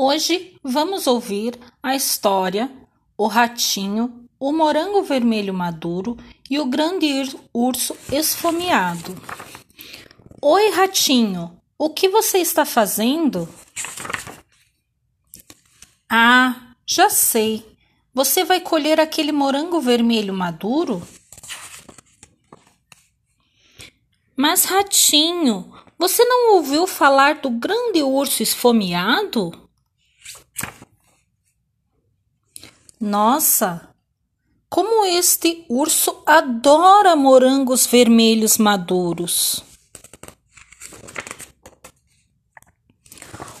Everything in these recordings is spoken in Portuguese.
Hoje vamos ouvir a história O Ratinho, o Morango Vermelho Maduro e o Grande Urso Esfomeado. Oi, Ratinho, o que você está fazendo? Ah, já sei. Você vai colher aquele morango vermelho maduro? Mas, Ratinho, você não ouviu falar do grande urso esfomeado? Nossa, como este urso adora morangos vermelhos maduros.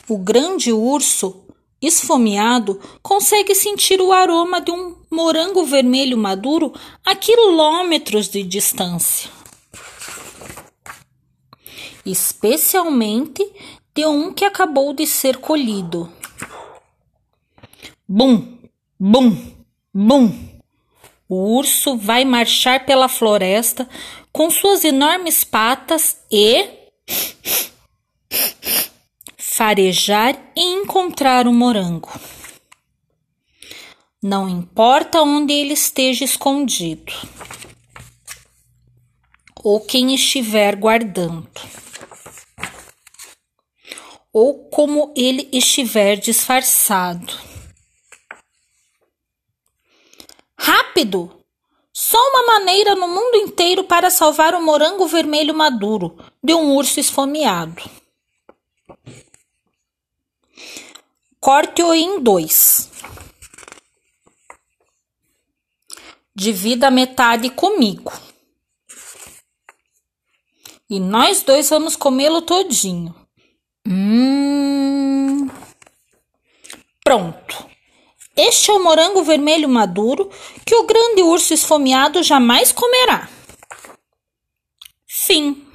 O grande urso esfomeado consegue sentir o aroma de um morango vermelho maduro a quilômetros de distância especialmente de um que acabou de ser colhido. Bum, bum, bum. O urso vai marchar pela floresta com suas enormes patas e farejar e encontrar o morango. Não importa onde ele esteja escondido ou quem estiver guardando ou como ele estiver disfarçado. Rápido! Só uma maneira no mundo inteiro para salvar o morango vermelho maduro de um urso esfomeado. Corte-o em dois. Divida a metade comigo. E nós dois vamos comê-lo todinho. Hum. Pronto. Este é o morango vermelho maduro que o grande urso esfomeado jamais comerá. Fim.